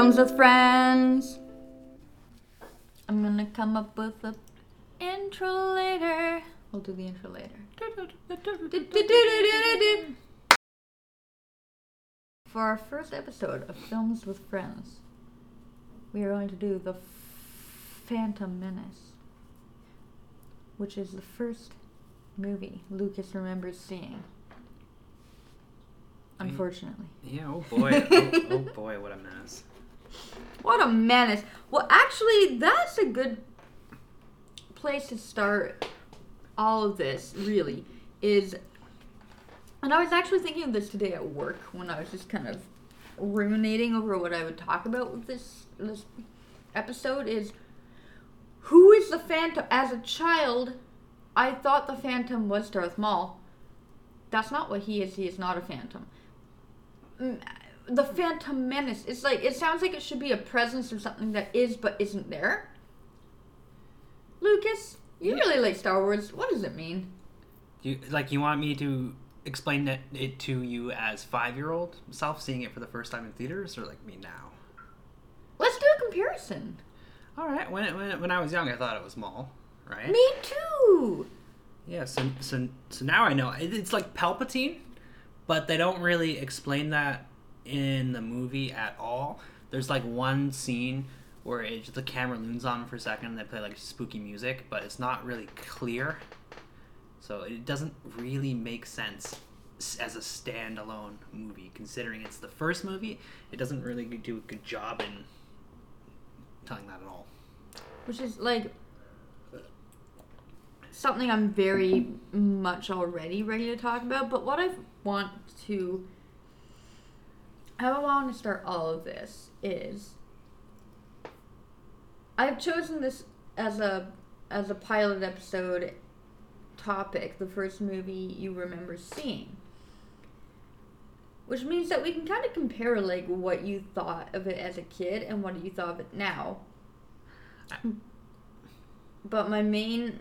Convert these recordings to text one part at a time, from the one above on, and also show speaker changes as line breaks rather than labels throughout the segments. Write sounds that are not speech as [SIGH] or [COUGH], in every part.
Films with Friends. I'm gonna come up with the intro later. We'll do the intro later. For our first episode of Films with Friends, we are going to do the Phantom Menace, which is the first movie Lucas remembers seeing. Unfortunately.
Yeah, oh boy. oh, oh boy, what a mess.
What a menace. Well, actually, that's a good place to start all of this, really, is. And I was actually thinking of this today at work when I was just kind of ruminating over what I would talk about with this this episode is who is the Phantom? As a child, I thought the Phantom was Darth Maul. That's not what he is. He is not a Phantom. The Phantom Menace. It's like it sounds like it should be a presence of something that is but isn't there. Lucas, you
Yeah.
really like Star Wars. What does it mean?
You like you want me to explain it, it to you as five year old self seeing it for the first time in theaters, or like me now?
Let's do a comparison.
All right. When when when I was young, I thought it was Maul, right?
Me too.
Yeah. So so so now I know it's like Palpatine, but they don't really explain that in the movie at all. There's like one scene where it, the camera loons on for a second and they play like spooky music, but it's not really clear. So it doesn't really make sense as a standalone movie, considering it's the first movie. It doesn't really do a good job in telling that at all.
Which is like something I'm very much already ready to talk about. But what I want to, how I want to start all of this is, I've chosen this as a as a pilot episode topic, the first movie you remember seeing. Which means that we can kind of compare like what you thought of it as a kid and what you thought of it now. But my main,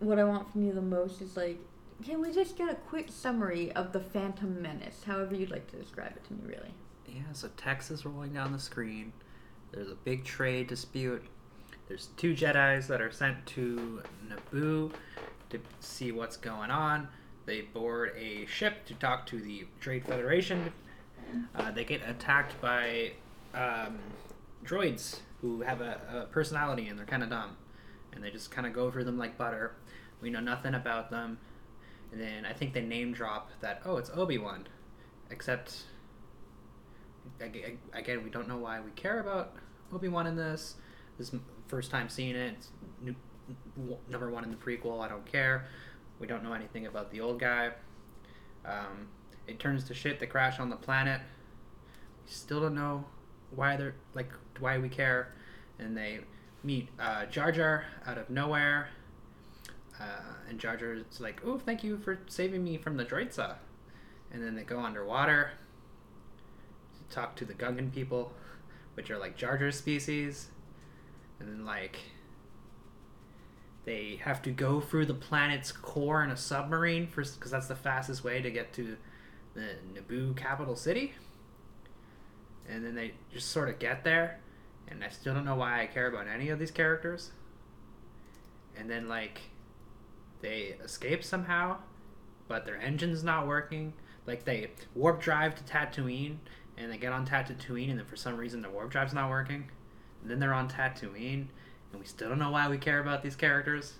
what I want from you the most is like, can we just get a quick summary of the Phantom Menace? However you'd like to describe it to me, really.
Yeah, so text is rolling down the screen. There's a big trade dispute. There's two Jedi's that are sent to Naboo to see what's going on. They board a ship to talk to the Trade Federation. Uh, they get attacked by um, droids who have a, a personality and they're kind of dumb. And they just kind of go through them like butter. We know nothing about them. And then I think they name drop that, oh, it's Obi Wan. Except Ag- ag- again, we don't know why we care about Obi Wan in this. This is first time seeing it. It's new, number one in the prequel. I don't care. We don't know anything about the old guy. Um, it turns to shit. They crash on the planet. We still don't know why they're like why we care. And they meet uh, Jar Jar out of nowhere. Uh, and Jar Jar's like, "Oh, thank you for saving me from the droidsa." And then they go underwater to talk to the Gungan people, which are like Jar Jar species, and then like they have to go through the planet's core in a submarine because that's the fastest way to get to the Naboo capital city. And then they just sort of get there, and I still don't know why I care about any of these characters. And then like they escape somehow, but their engine's not working. Like they warp drive to Tatooine, and they get on Tatooine, and then for some reason the warp drive's not working. And then they're on Tatooine, and we still don't know why we care about these characters.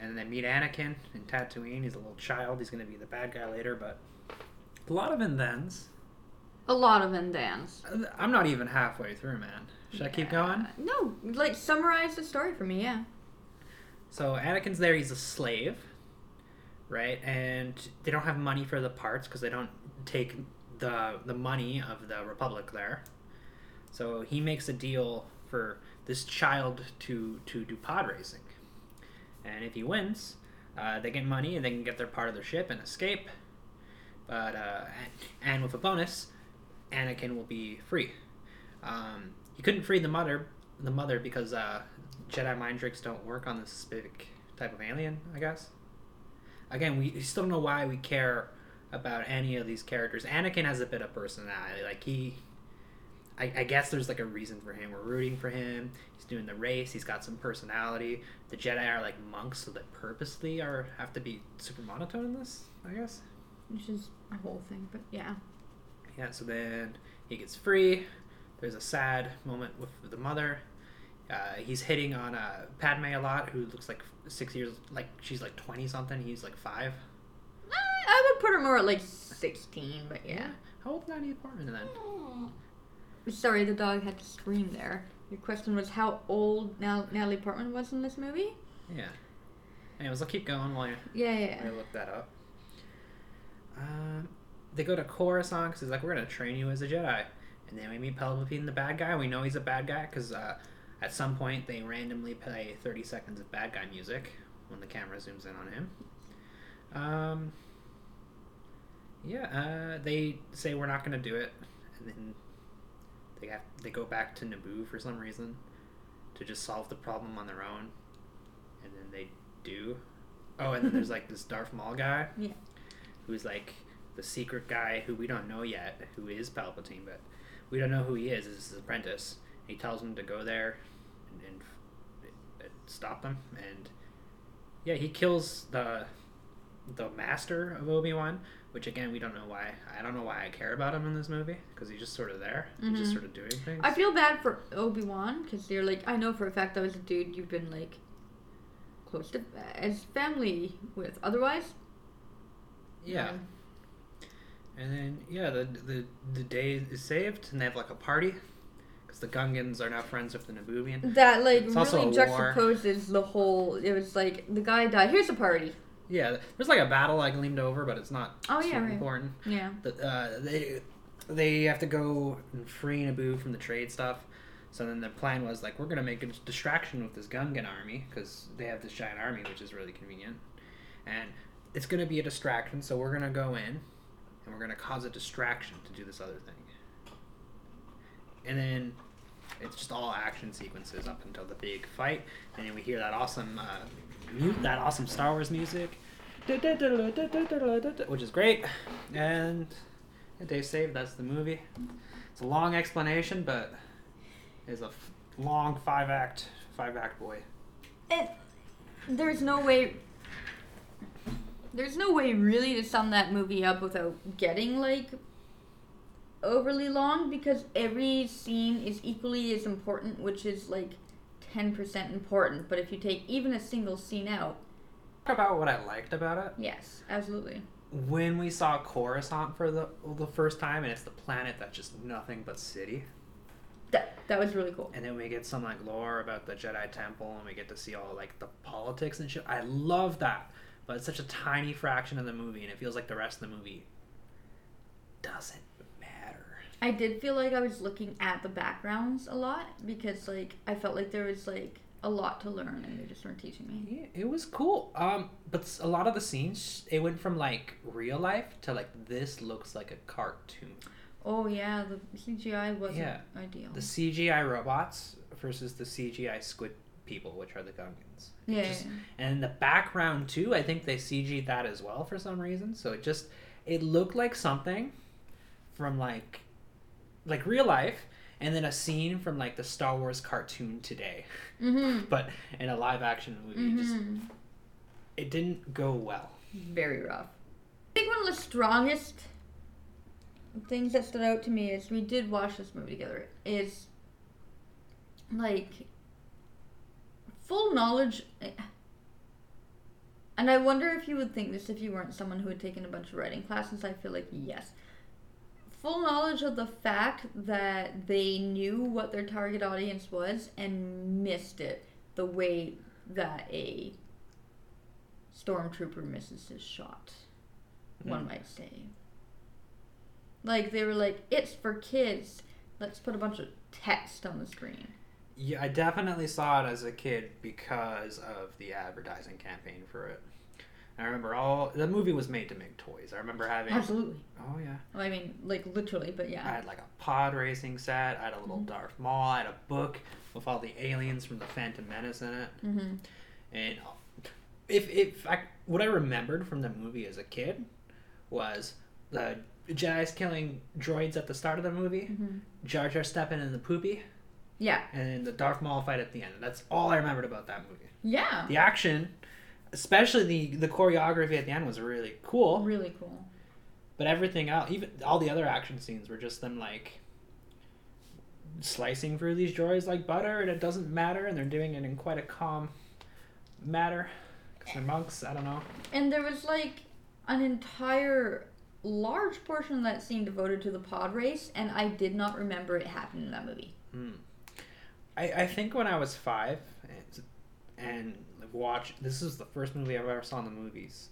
And then they meet Anakin in Tatooine. He's a little child. He's going to be the bad guy later, but a lot of and thens.
A lot of Indans.
Uh, I'm not even halfway through, man. Should I keep going?
No, like summarize the story for me, yeah.
So Anakin's there. He's a slave, right? And they don't have money for the parts because they don't take the the money of the Republic there. So he makes a deal for this child to to do pod racing, and if he wins, uh, they get money and they can get their part of their ship and escape. But uh, and, and with a bonus, Anakin will be free. Um, he couldn't free the mother, the mother because uh, Jedi mind tricks don't work on this specific type of alien. I guess. Again, we, still don't know why we care about any of these characters. Anakin has a bit of personality. Like he, I, I guess there's like a reason for him. We're rooting for him. He's doing the race. He's got some personality. The Jedi are like monks, so they purposely are have to be super monotone in this. I guess.
Which is a whole thing, but yeah.
Yeah. So then he gets free. There's a sad moment with the mother. Uh, he's hitting on uh, Padme a lot, who looks like six years, like she's like twenty something. He's like five.
Uh, I would put her more at like 16, but yeah.
How old is Natalie Portman then?
Sorry, the dog had to scream there. Your question was how old Nat- Natalie Portman was in this movie?
Yeah. Anyways, I'll keep going while you
Yeah, yeah.
I look that up. Um, they go to Coruscant because he's like, we're gonna train you as a Jedi, and then we meet Palpatine, the bad guy. We know he's a bad guy because uh, at some point they randomly play 30 seconds of bad guy music when the camera zooms in on him. Um, yeah, uh, they say we're not gonna do it, and then they have they go back to Naboo for some reason to just solve the problem on their own, and then they do. Oh, and then there's like this Darth Maul guy, [LAUGHS]
Yeah.
who's like the secret guy who we don't know yet, who is Palpatine, but we don't know who he is. Is his apprentice. He tells him to go there and, and f- stop them, and yeah, he kills the the master of Obi Wan, which again we don't know why. I don't know why I care about him in this movie because he's just sort of there. He's just
Mhm.
sort of doing things.
I feel bad for Obi Wan because you're like, I know for a fact that was a dude you've been like close to as family with. Otherwise,
yeah.
um,
And then yeah, the the the day is saved, and they have like a party because the Gungans are now friends with the Nabooian.
that like
It's
really
a war.
the whole. It was like the guy died. Here's a party.
Yeah, there's like a battle I gleamed over, but it's not
Oh, yeah, right.
important.
Yeah.
The, uh, they they have to go and free Naboo from the trade stuff. So then the plan was like we're gonna make a distraction with this Gungan army because they have this giant army, which is really convenient, and it's gonna be a distraction. So we're gonna go in and we're gonna cause a distraction to do this other thing, and then it's just all action sequences up until the big fight, and then we hear that awesome uh, that awesome Star Wars music, which is great, and Dave saved. That's the movie. It's a long explanation, but it's a f- long five act five act boy.
And there's no way. There's no way really to sum that movie up without getting like overly long because every scene is equally as important, which is like 10% important. But if you take even a single scene out,
about what I liked about it.
yes, absolutely.
When we saw Coruscant for the the first time, and it's the planet that's just nothing but city.
That that was really cool.
And then we get some like lore about the Jedi Temple, and we get to see all like the politics and shit. I love that, but it's such a tiny fraction of the movie, and it feels like the rest of the movie doesn't matter.
I did feel like I was looking at the backgrounds a lot because like I felt like there was like a lot to learn and they just weren't teaching me.
Yeah, it was cool. Um, but a lot of the scenes, it went from like real life to like this looks like a cartoon.
Oh yeah, the CGI wasn't
Yeah.
ideal.
The CGI robots versus the CGI squid people, which are the Gungans. It
yeah,
just- And the background too, I think they CG'd that as well for some reason. So it just it looked like something from like like real life and then a scene from like the Star Wars cartoon today.
Mm-hmm. [LAUGHS]
But in a live action movie, it just it didn't go well.
Very rough. I think one of the strongest things that stood out to me is we did watch this movie together. Is like full knowledge. And I wonder if you would think this if you weren't someone who had taken a bunch of writing classes. I feel like yes. Full knowledge of the fact that they knew what their target audience was and missed it the way that a stormtrooper misses his shot, one
Mm.
might say. Like they were like, it's for kids. Let's put a bunch of text on the screen.
Yeah, I definitely saw it as a kid because of the advertising campaign for it. I remember all the movie was made to make toys. I remember having
Absolutely.
oh yeah.
Well, I mean, like literally, but yeah.
I had like a pod racing set. I had a little
Mhm.
Darth Maul. I had a book with all the aliens from the Phantom Menace in it.
Mm-hmm.
And if if I what I remembered from the movie as a kid was the Jedi's killing droids at the start of the movie,
Mhm.
Jar Jar stepping in the poopy,
Yeah.
and then the Darth Maul fight at the end. That's all I remembered about that movie.
Yeah.
The action, especially the the choreography at the end, was really cool.
Really cool.
But everything else, even all the other action scenes, were just them like slicing through these droids like butter, and it doesn't matter, and they're doing it in quite a calm matter because they're monks. I don't know.
And there was like an entire large portion of that scene devoted to the pod race, and I did not remember it happened in that movie.
Hmm. I, I think when I was five and, and like, watch this is the first movie I ever saw in the movies,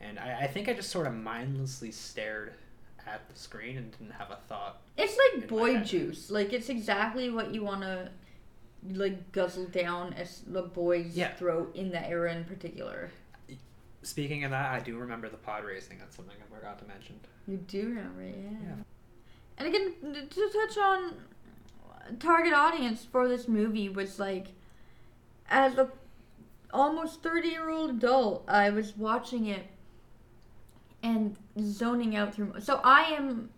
and I, I think I just sort of mindlessly stared at the screen and didn't have a thought.
It's like boy juice. Like it's exactly what you want to like guzzle down as the boy's
Yeah.
throat in that era in particular.
Speaking of that, I do remember the pod racing. That's something I forgot to mention.
You do remember, yeah.
Yeah.
And again, to touch on target audience for this movie was like, as a almost thirty year old adult, I was watching it and zoning out through. So I am.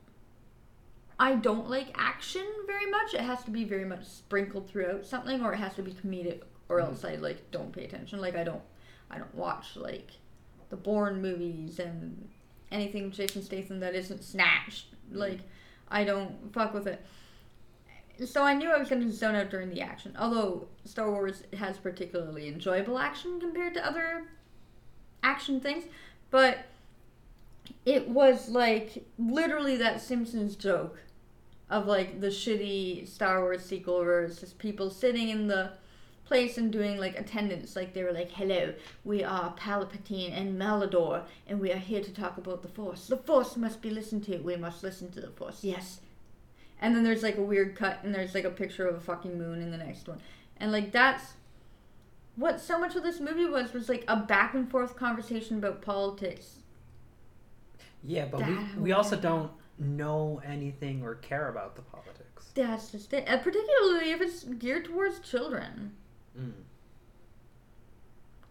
I don't like action very much. It has to be very much sprinkled throughout something, or it has to be comedic, or else mm-hmm. I like don't pay attention. Like I don't, I don't watch like the Bourne movies and anything Jason Statham that isn't snatched. Mm-hmm. Like I don't fuck with it. So I knew I was going to zone out during the action. Although Star Wars has particularly enjoyable action compared to other action things, but it was like literally that Simpsons joke of like the shitty Star Wars sequel where it's just people sitting in the place and doing like attendance like they were like hello we are palpatine and malador and we are here to talk about the force. The force must be listened to. We must listen to the force. Yes and then there's like a weird cut and there's like a picture of a fucking moon in the next one. And like that's what so much of this movie was was like a back and forth conversation about politics.
Yeah, but
That
we, we also don't know anything or care about the politics.
that's just it. And particularly if it's geared towards children.
Mm.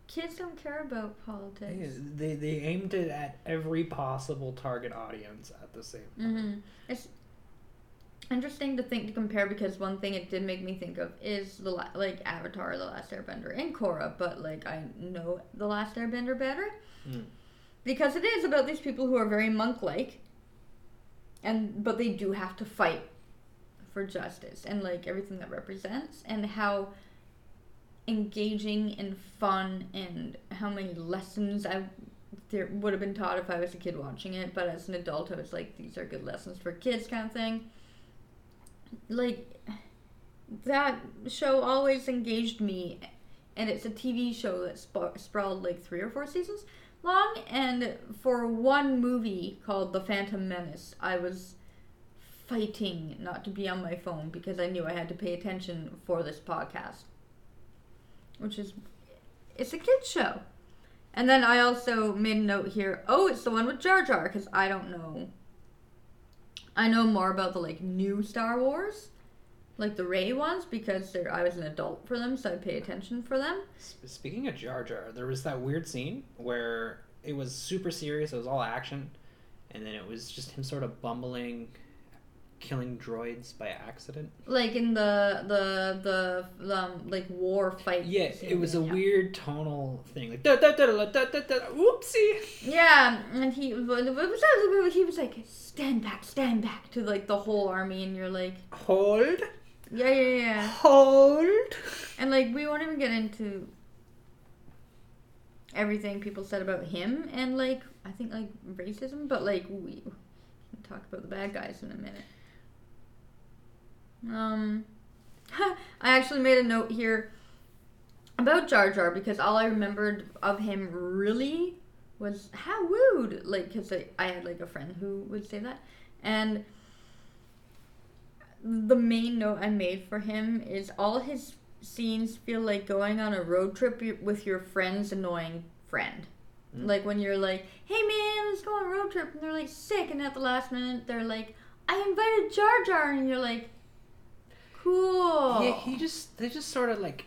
kids don't care about politics.
They, they, they aimed it at every possible target audience at the same time.
hmm It's interesting to think to compare because one thing it did make me think of is the la- like Avatar: The Last Airbender and Korra, but like I know The Last Airbender better
Mm.
because it is about these people who are very monk-like, and but they do have to fight for justice and like everything that represents and how engaging and fun and how many lessons I there would have been taught if I was a kid watching it, but as an adult, I was like, these are good lessons for kids, kind of thing. Like, that show always engaged me, and it's a TV show that sp- sprawled like three or four seasons long, and for one movie called The Phantom Menace, I was fighting not to be on my phone because I knew I had to pay attention for this podcast. Which is, it's a kids show. And then I also made a note here. Oh, it's the one with Jar Jar because I don't know. I know more about the like new Star Wars, like the Rey ones, because they're I was an adult for them, so I pay attention for them.
Speaking of Jar Jar, there was that weird scene where it was super serious, it was all action, and then it was just him sort of bumbling, killing droids by accident.
Like in the the the um like war fight.
Yeah,
scene,
it was a
yeah.
weird tonal thing, like da da da da da da da. Whoopsie.
Yeah, and he was? He was like, "Stand back, stand back!" to like the whole army, and you're like,
Hold,
"Yeah, yeah, yeah."
hold.
And like we won't even get into everything people said about him and like I think like racism, but like we can talk about the bad guys in a minute. Um [LAUGHS] I actually made a note here about Jar Jar because all I remembered of him really was how rude like cuz I, I had like a friend who would say that and the main note I made for him is all his scenes feel like going on a road trip with your friend's annoying friend.
Mm.
Like when you're like, "Hey man, let's go on a road trip," and they're like sick, and at the last minute they're like, "I invited Jar Jar," and you're like, "Cool."
Yeah, he just they just sort of like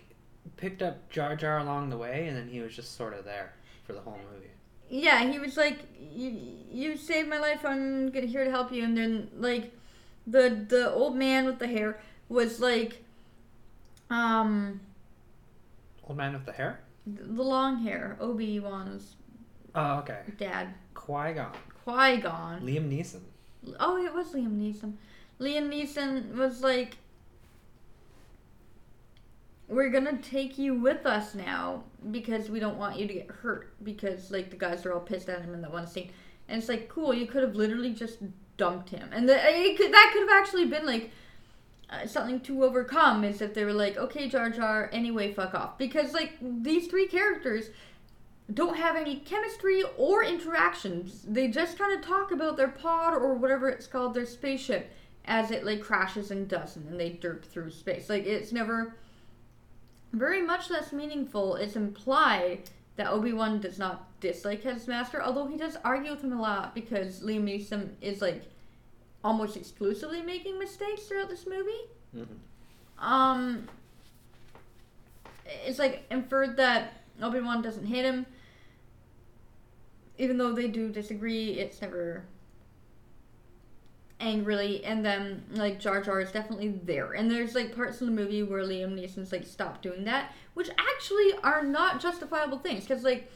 picked up Jar Jar along the way, and then he was just sort of there for the whole movie.
yeah, he was like, "You you saved my life. I'm gonna here to help you." And then like, the the old man with the hair was like, um,
Old man with the hair.
the long hair, Obi Wan's
Oh, okay.
dad,
Qui Gon.
Qui Gon.
Liam Neeson.
Oh, it was Liam Neeson. Liam Neeson was like, "We're gonna take you with us now because we don't want you to get hurt." Because like the guys are all pissed at him in that one scene, and it's like, cool, you could have literally just dumped him, and the, it could, that could have actually been like uh, something to overcome. Is if they were like, "Okay, Jar Jar, anyway, fuck off," because like these three characters don't have any chemistry or interactions. They just kind of talk about their pod or whatever it's called, their spaceship, as it like crashes and doesn't, and they derp through space. Like it's never very much less meaningful. It's implied that Obi Wan does not dislike his master, although he does argue with him a lot because Liam Neeson is like almost exclusively making mistakes throughout this movie.
Mhm.
Um, it's like inferred that Obi Wan doesn't hate him, even though they do disagree. It's never angrily, and then like Jar Jar is definitely there, and there's like parts in the movie where Liam Neeson's like stop doing that, which actually are not justifiable things, because like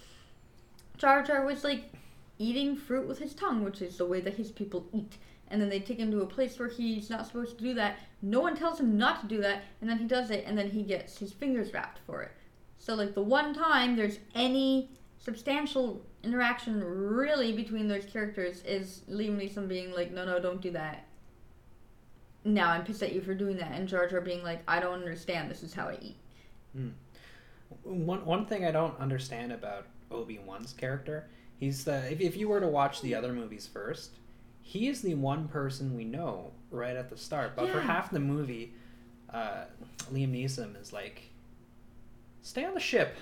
Jar Jar was like eating fruit with his tongue, which is the way that his people eat. And then they take him to a place where he's not supposed to do that. No one tells him not to do that, and then he does it, and then he gets his fingers rapped for it. So, like, the one time there's any substantial interaction really between those characters is Liam Neeson being like, no, no, don't do that. Now I'm pissed at you for doing that. And Jar Jar being like, I don't understand. This is how I eat.
One one thing I don't understand about Obi Wan's character, he's the if, if you were to watch the other movies first, he is the one person we know right at the start. But for half the movie, uh, Liam Neeson is like, stay on the ship,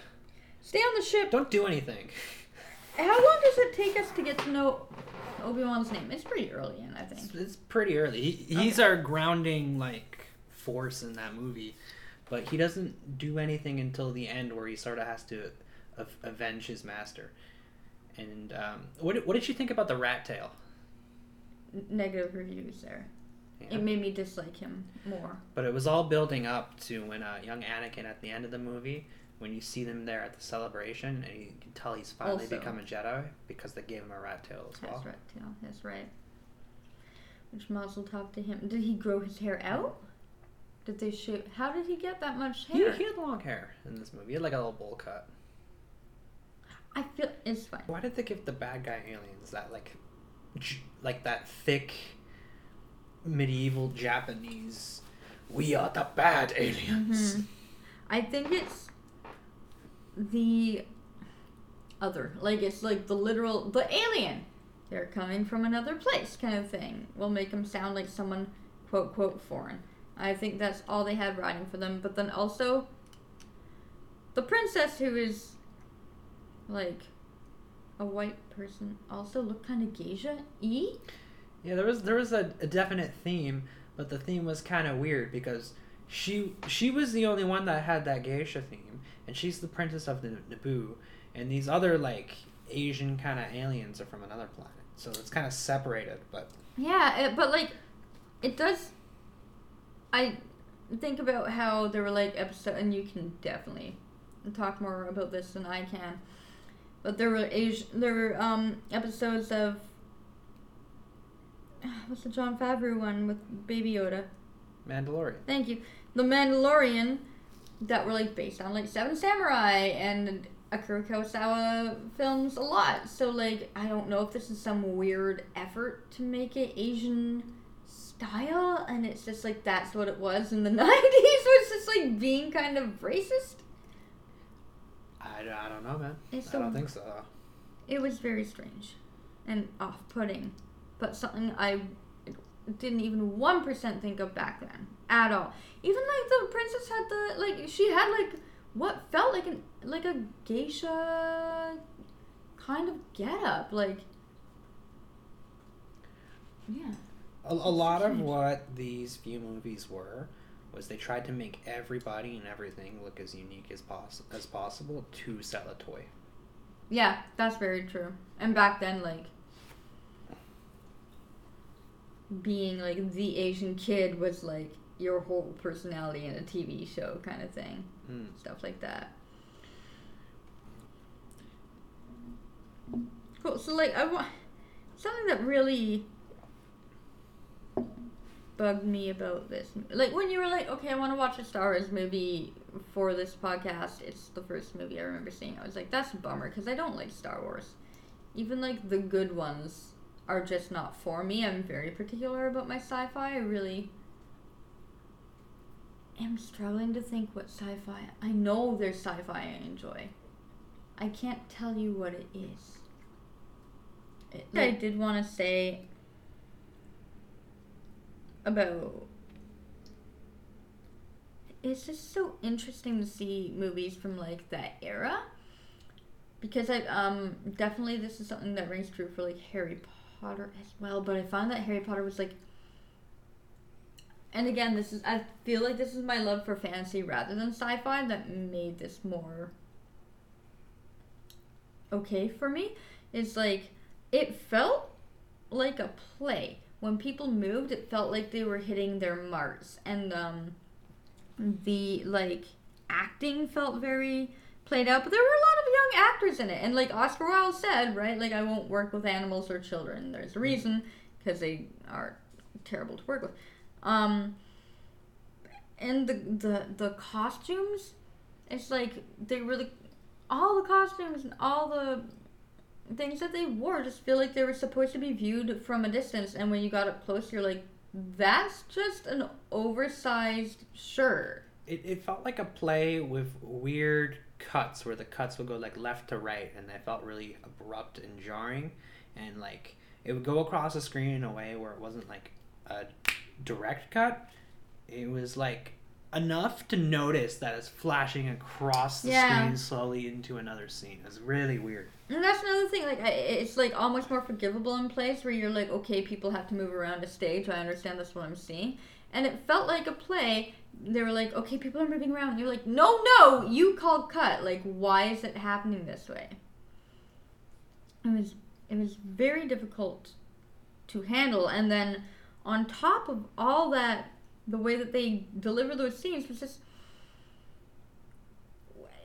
Stay on the ship.
don't do anything. [LAUGHS]
How long does it take us to get to know Obi Wan's name? It's pretty early in, I think.
It's, it's pretty early. He, he's our grounding like force in that movie, but he doesn't do anything until the end where he sort of has to av- avenge his master. And um, what what did you think about the rat tail?
Negative reviews there.
Yeah.
It made me dislike him more.
But it was all building up to when uh, young Anakin at the end of the movie, when you see them there at the celebration, and you can tell he's finally
Also-
become a Jedi because they gave him a rat tail as well.
That's right, tail. That's right. Which Mazel tov to him. Did he grow his hair out? Did they shave? How did he get that much
He,
hair?
he had long hair in this movie. He had like a little bowl cut.
I feel it's fine.
Why did they give the bad guy aliens that like, like that thick, medieval Japanese? We are the bad aliens.
Mhm. I think it's the other. Like it's like the literal the alien. They're coming from another place, kind of thing. Will make them sound like someone quote quote foreign. I think that's all they had writing for them. But then also the princess who is like a white person also looked kind of geisha y.
Yeah, there was there was a, a definite theme, but the theme was kind of weird because she she was the only one that had that geisha theme, and she's the princess of the Naboo, and these other like Asian kind of aliens are from another planet, so it's kind of separated. But
Yeah, it, but like, it does. I think about how there were like episodes, and you can definitely talk more about this than I can. But there were Asian, there were um episodes of [SIGHS] what's the Jon Favreau one with Baby Yoda?
Mandalorian.
Thank you. The Mandalorian that were like based on like Seven Samurai and Akira Kurosawa films a lot. So like I don't know if this is some weird effort to make it Asian style and it's just like that's what it was in the [LAUGHS] 90s was just like being kind of racist.
I, I don't know, man.
It's
I don't
a-
think so.
It was very strange and off-putting, but something I didn't even one percent think of back then at all. Even like the princess had the like she had like what felt like an like a geisha kind of get up like yeah
A, a lot of what these few movies were was they tried to make everybody and everything look as unique as poss- as possible to sell a toy.
Yeah, that's very true. And back then, like, being like the Asian kid was like your whole personality in a TV show kind of thing.
Mm.
Stuff like that. Cool. So, like, I want something that really bugged me about this. Like, when you were like, okay, I want to watch a Star Wars movie for this podcast, it's the first movie I remember seeing. I was like, that's a bummer because I don't like Star Wars. Even like the good ones are just not for me. I'm very particular about my sci fi. I really am struggling to think what sci fi. I know there's sci fi I enjoy. I can't tell you what it is. It, I did want to say about it's just so interesting to see movies from like that era because I um definitely this is something that rings true for like Harry Potter as well but I found that Harry Potter was like and again this is I feel like this is my love for fantasy rather than sci-fi that made this more okay for me. It's like it felt like a play. When people moved, it felt like they were hitting their marks, and um, the like acting felt very played out. But there were a lot of young actors in it, and like Oscar Wilde said, right? Like I won't work with animals or children. There's a reason because they are terrible to work with. Um, and the the the costumes, it's like they really all the costumes and all the things that they wore just feel like they were supposed to be viewed from a distance and when you got up close you're like that's just an oversized shirt
It, it felt like a play with weird cuts where the cuts would go like left to right and they felt really abrupt and jarring and like it would go across the screen in a way where it wasn't like a direct cut. It was like enough to notice that it's flashing across the
Yeah.
screen slowly into another scene. It's really weird.
and that's another thing like I, it's like almost more forgivable in place where you're like okay people have to move around a stage i understand that's what i'm seeing and it felt like a play they were like okay people are moving around. You're like no no you called cut. Like why is it happening this way? It was it was very difficult to handle. And then on top of all that the way that they deliver those scenes was just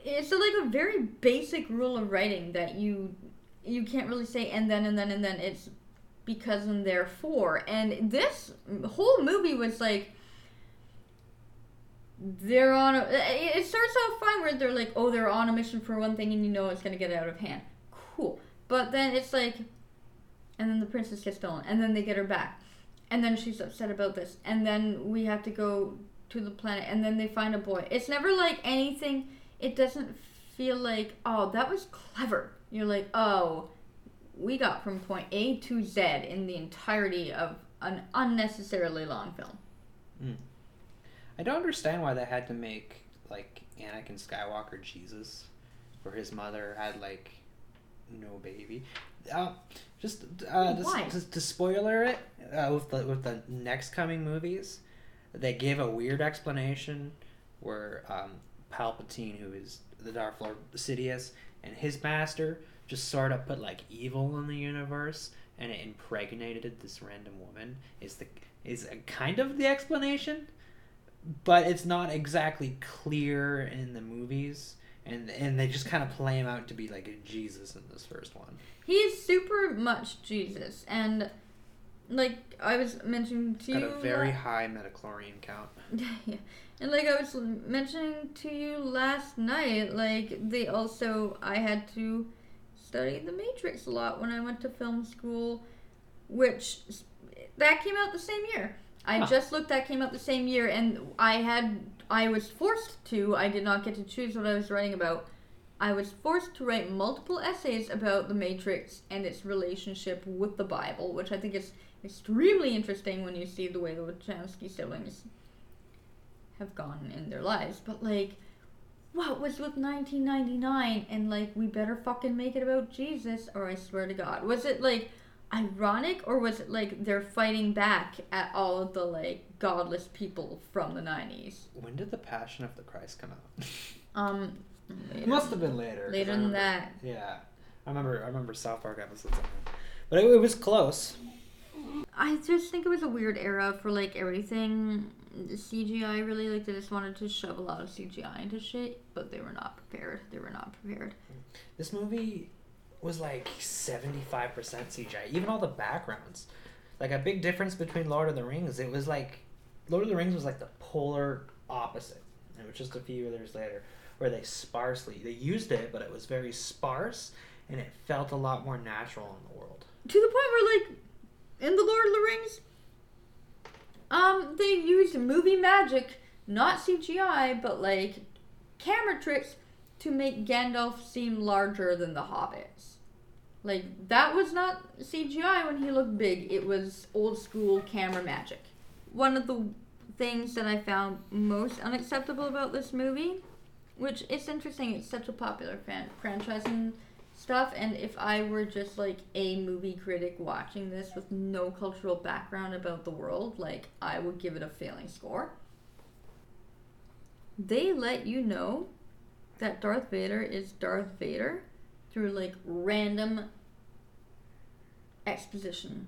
it's like a very basic rule of writing that you you can't really say and then and then and then. It's because and therefore and this whole movie was like they're on a it starts off fine where they're like oh they're on a mission for one thing and you know it's gonna get out of hand. Cool. But then it's like and then the princess gets stolen and then they get her back. And then she's upset about this. And then we have to go to the planet and then they find a boy. It's never like anything it doesn't feel like oh that was clever. You're like oh we got from point a to z in the entirety of an unnecessarily long film hmm.
I don't understand why they had to make like Anakin Skywalker Jesus, where his mother had like no baby. Uh, just uh, to, to, to spoiler it uh, with the with the next coming movies, they gave a weird explanation where um, Palpatine, who is the Darth Lord Sidious, and his master just sort of put like evil in the universe, and it impregnated this random woman. Is the is a kind of the explanation but it's not exactly clear in the movies and and they just kind of play him out to be like a jesus in this first one
he's super much jesus and like i was mentioning to
got
you
a very
la-
high midi-chlorian count [LAUGHS]
yeah. And like I was mentioning to you last night, like they also I had to study the Matrix a lot when I went to film school, which that came out the same year. I
Huh.
just looked that came out the same year and I had I was forced to, I did not get to choose what I was writing about. I was forced to write multiple essays about the Matrix and its relationship with the Bible, which I think is extremely interesting when you see the way the Wachowski siblings have gone in their lives. But like, what was with 1999 and like we better fucking make it about Jesus or I swear to God, was it like ironic or was it like they're fighting back at all of the like godless people from the 90s?
when did the passion of the christ come out [LAUGHS]
Um,
it must have been later
later
I
than that.
yeah I remember I remember South Park episodes on that. But it, it was close.
I just think it was a weird era for like everything CGI. Really, like they just wanted to shove a lot of CGI into shit, but they were not prepared. They were not prepared.
This movie was like 75% CGI. Even all the backgrounds. Like a big difference between Lord of the Rings, it was like Lord of the Rings was like the polar opposite. It was just a few years later where they sparsely they used it, but it was very sparse and it felt a lot more natural in the world.
To the point where, like, in the Lord of the Rings, um, they used movie magic, not CGI, but like camera tricks to make Gandalf seem larger than the hobbits. Like that was not CGI when he looked big. It was old school camera magic. One of the things that I found most unacceptable about this movie, which it's interesting, it's such a popular fan franchise and stuff. And if I were just like a movie critic watching this with no cultural background about the world, like I would give it a failing score. They let you know that Darth Vader is Darth Vader through like random exposition.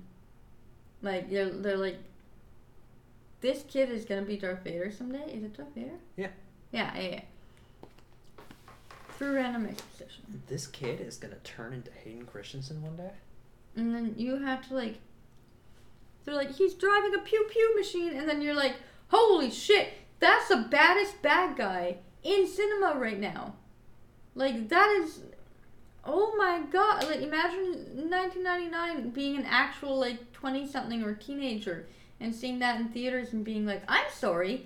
Like they're they're like this kid is gonna be Darth Vader someday. Is it Darth Vader?
Yeah.
Yeah, yeah, yeah. Through random exposition.
This kid is gonna turn into Hayden Christensen one day.
And then you have to like they're like, he's driving a pew pew machine and then you're like, holy shit, that's the baddest bad guy in cinema right now. Like that is oh my god like imagine 1999 being an actual like 20 something or teenager and seeing that in theaters and being like i'm sorry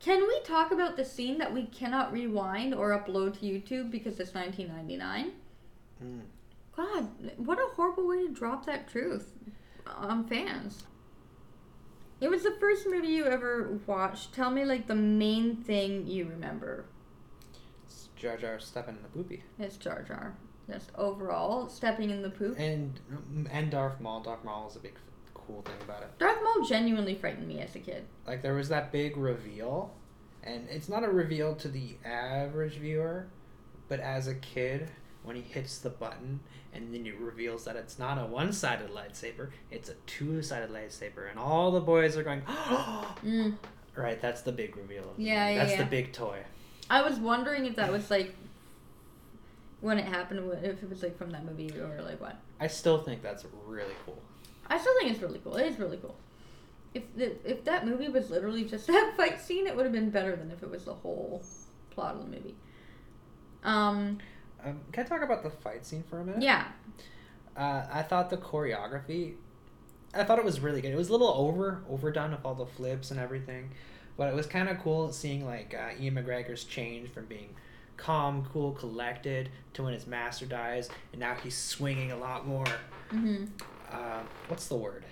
can we talk about the scene that we cannot rewind or upload to youtube because it's 1999
Mm.
god what a horrible way to drop that truth on fans. It was the first movie you ever watched. Tell me like the main thing you remember
Jar Jar stepping in the poopy.
It's Jar Jar. Just overall, stepping in the poop.
And and Darth Maul. Darth Maul was a big cool thing about it.
Darth Maul genuinely frightened me as a kid.
Like there was that big reveal, and it's not a reveal to the average viewer, but as a kid, when he hits the button and then it reveals that it's not a one-sided lightsaber, it's a two-sided lightsaber, and all the boys are going, [GASPS]
Mm.
right, that's the big reveal. Of
Yeah, yeah,
That's
yeah.
the big toy.
I was wondering if that was like when it happened, if it was like from that movie or like what.
I still think that's really cool.
I still think it's really cool. It is really cool. If the, if that movie was literally just [LAUGHS] that fight scene, it would have been better than if it was the whole plot of the movie. Um.
Um, can I talk about the fight scene for a minute?
Yeah.
Uh, I thought the choreography, I thought it was really good. It was a little over overdone with all the flips and everything, but it was kind of cool seeing like uh, Ewan McGregor's change from being calm, cool, collected to when his master dies, and now he's swinging a lot more.
Mm-hmm.
Uh, what's the word?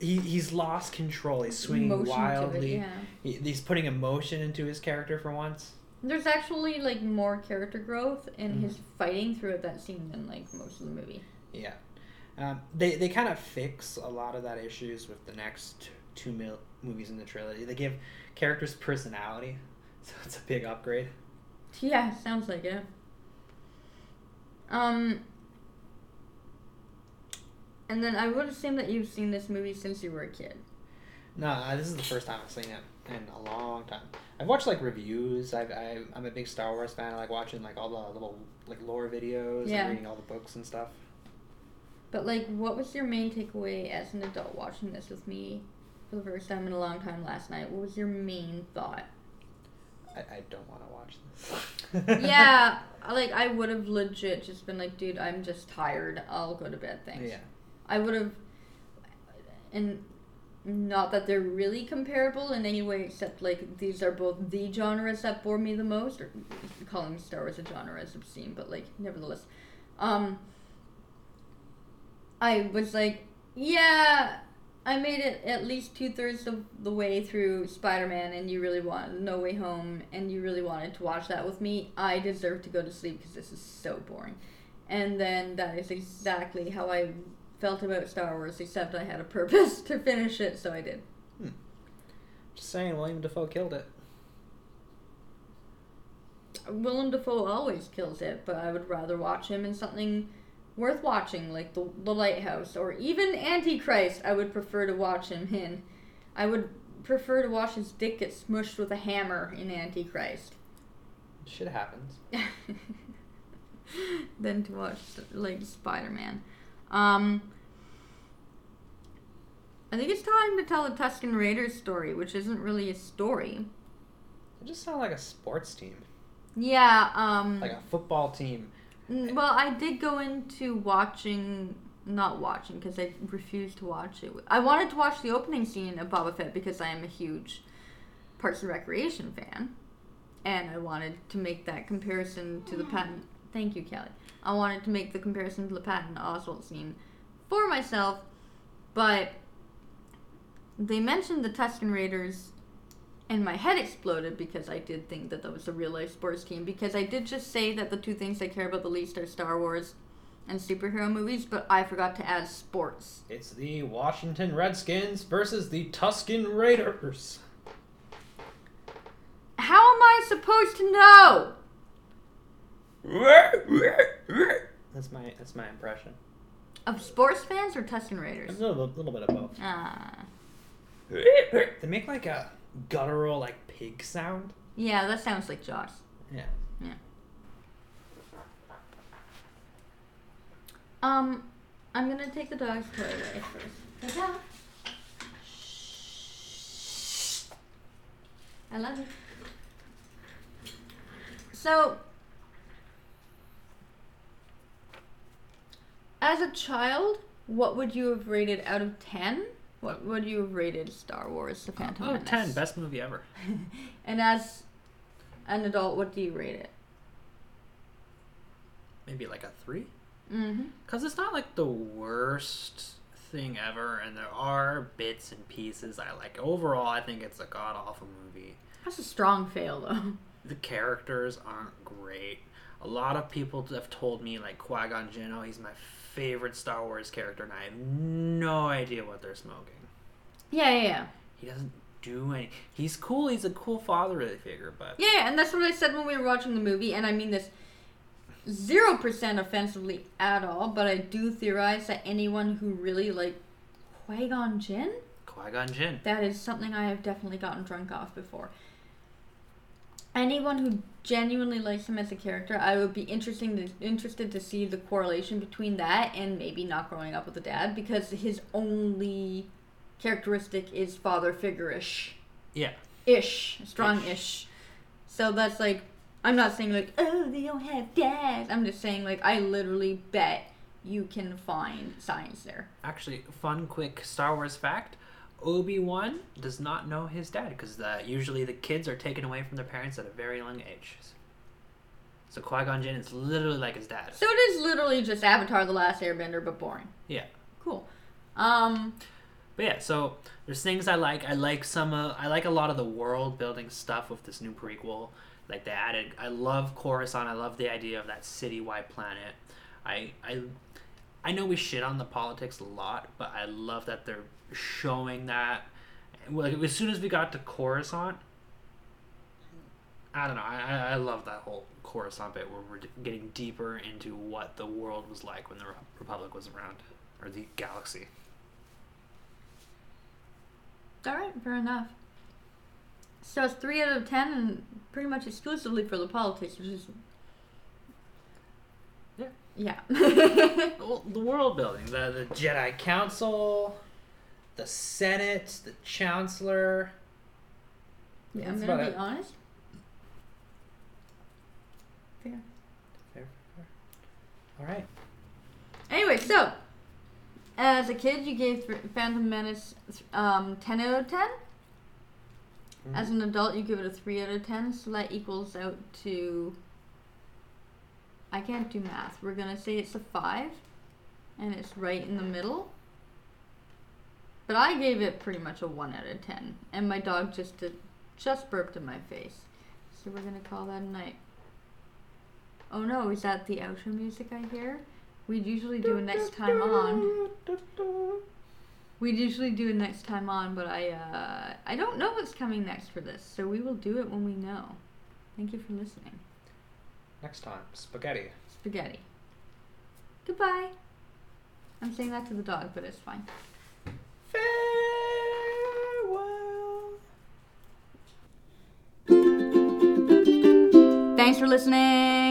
He, he's lost control. He's swinging wildly.
yeah.
He, he's putting emotion into his character for once.
There's actually like more character growth in
Mhm.
his fighting throughout that scene than like most of the movie.
Yeah. Um, they they kind of fix a lot of that issues with the next two mil- movies in the trilogy. They give characters personality, [LAUGHS] so it's a big upgrade.
Yeah, sounds like it. Um, and then I would assume that you've seen this movie since you were a kid.
No, uh, this is the first time I've seen it in a long time. I've watched like reviews. I've, I, I'm a big Star Wars fan. I like watching like all the little like lore videos
Yeah.
and reading all the books and stuff.
But like, what was your main takeaway as an adult watching this with me the first time in a long time last night? What was your main thought?
I, I don't want to watch this. [LAUGHS]
yeah, like I would have legit just been like, dude, I'm just tired. I'll go to bed. Thanks.
Yeah.
I would have, and not that they're really comparable in any way, except like these are both the genres that bore me the most. Or calling Star Wars a genre is obscene, but like nevertheless, um, I was like, yeah, I made it at least two thirds of the way through Spider Man, and you really wanted No Way Home, and you really wanted to watch that with me. I deserve to go to sleep because this is so boring. And then that is exactly how I felt about Star Wars, except I had a purpose [LAUGHS] to finish it, so I did. Hmm.
Just saying, William Dafoe killed it.
Willem Dafoe always kills it, but I would rather watch him in something worth watching, like The, the Lighthouse, or even Antichrist. I would prefer to watch him in. I would prefer to watch his dick get smushed with a hammer in Antichrist
Shit happens. [LAUGHS]
than to watch like Spider Man. Um, I think it's time to tell the Tusken Raiders story, which isn't really a story.
It just sounds like a sports team,
Yeah. Um.
like a football team.
N- Well, I did go into watching, not watching, because I refused to watch it. I wanted to watch the opening scene of Boba Fett because I am a huge Parks and Recreation fan, and I wanted to make that comparison to the mm-hmm. Patton. Thank you, Kelly. I wanted to make the comparison to the Patton Oswalt scene for myself, but they mentioned the Tusken Raiders and my head exploded because I did think that that was a real life sports team. Because I did just say that the two things I care about the least are Star Wars and superhero movies, but I forgot to add sports.
It's the Washington Redskins versus the Tusken Raiders.
How am I supposed to know?
That's my that's my impression.
Of sports fans or Tusken
A
Raiders?
little, little bit of both.
Ah.
They make like a guttural like pig sound.
Yeah, that sounds like Jaws.
Yeah. Yeah.
Um, I'm gonna take the dog's toy away first. I love you. So, as a child, what would you have rated out of 10? What would you have rated Star Wars The Phantom
Oh,
Menace?
10. Best movie ever. [LAUGHS]
and as an adult, what do you rate it?
Maybe like a 3?
Mm-hmm.
Because it's not like the worst thing ever, and there are bits and pieces I like. Overall, I think it's a god awful movie.
That's a strong fail, though. [LAUGHS]
The characters aren't great. A lot of people have told me, like Qui Gon Jinn, oh, he's my favorite Star Wars character, and I have no idea what they're smoking.
Yeah, yeah, yeah.
He doesn't do any. He's cool. He's a cool fatherly figure, but
Yeah, yeah, and that's what I said when we were watching the movie, and I mean this zero percent offensively at all, but I do theorize that anyone who really like Qui Gon Jinn,
Qui Gon Jinn.
that is something I have definitely gotten drunk off before. Anyone who genuinely likes him as a character, I would be interesting to, interested to see the correlation between that and maybe not growing up with a dad, because his only characteristic is father figure-ish
Yeah.
ish, strong ish. So that's like, I'm not saying like, oh, they don't have dads. I'm just saying like, I literally bet you can find signs there.
Actually, fun, quick Star Wars fact: Obi Wan does not know his dad because usually the kids are taken away from their parents at a very young age. So Qui Gon Jinn is literally like his dad.
So it is literally just Avatar: The Last Airbender, but boring.
Yeah.
Cool. Um,
But yeah, so there's things I like. I like some. Uh, I like a lot of the world building stuff with this new prequel. Like they added. I love Coruscant. I love the idea of that citywide planet. I I I know we shit on the politics a lot, but I love that they're showing that. Like as soon as we got to Coruscant, I don't know. I I, love that whole Coruscant bit where we're getting deeper into what the world was like when the Republic was around, or the galaxy.
all right, fair enough. So it's three out of ten, and pretty much exclusively for the politics, which is.
Yeah. [LAUGHS] [LAUGHS] Well, the world building, the the Jedi Council, the Senate, the Chancellor.
Yeah, I'm gonna be
it.
honest. Fair.
Fair, fair. All right.
Anyway, so as a kid, you gave Phantom Menace um, 10 out of 10.
Mm-hmm.
As an adult, you give it a 3 out of 10. So that equals out to. I can't do math. We're going to say it's a 5. And it's right in the middle. But I gave it pretty much a 1 out of 10. And my dog just did, just burped in my face. So we're going to call that a night. Oh no, is that the outro music I hear? We'd usually do a next time on. We'd usually do a next time on, but I uh, I don't know what's coming next for this, so we will do it when we know. Thank you for listening.
Next time, spaghetti.
Spaghetti. Goodbye. I'm saying that to the dog, but it's fine.
Farewell.
Thanks for listening.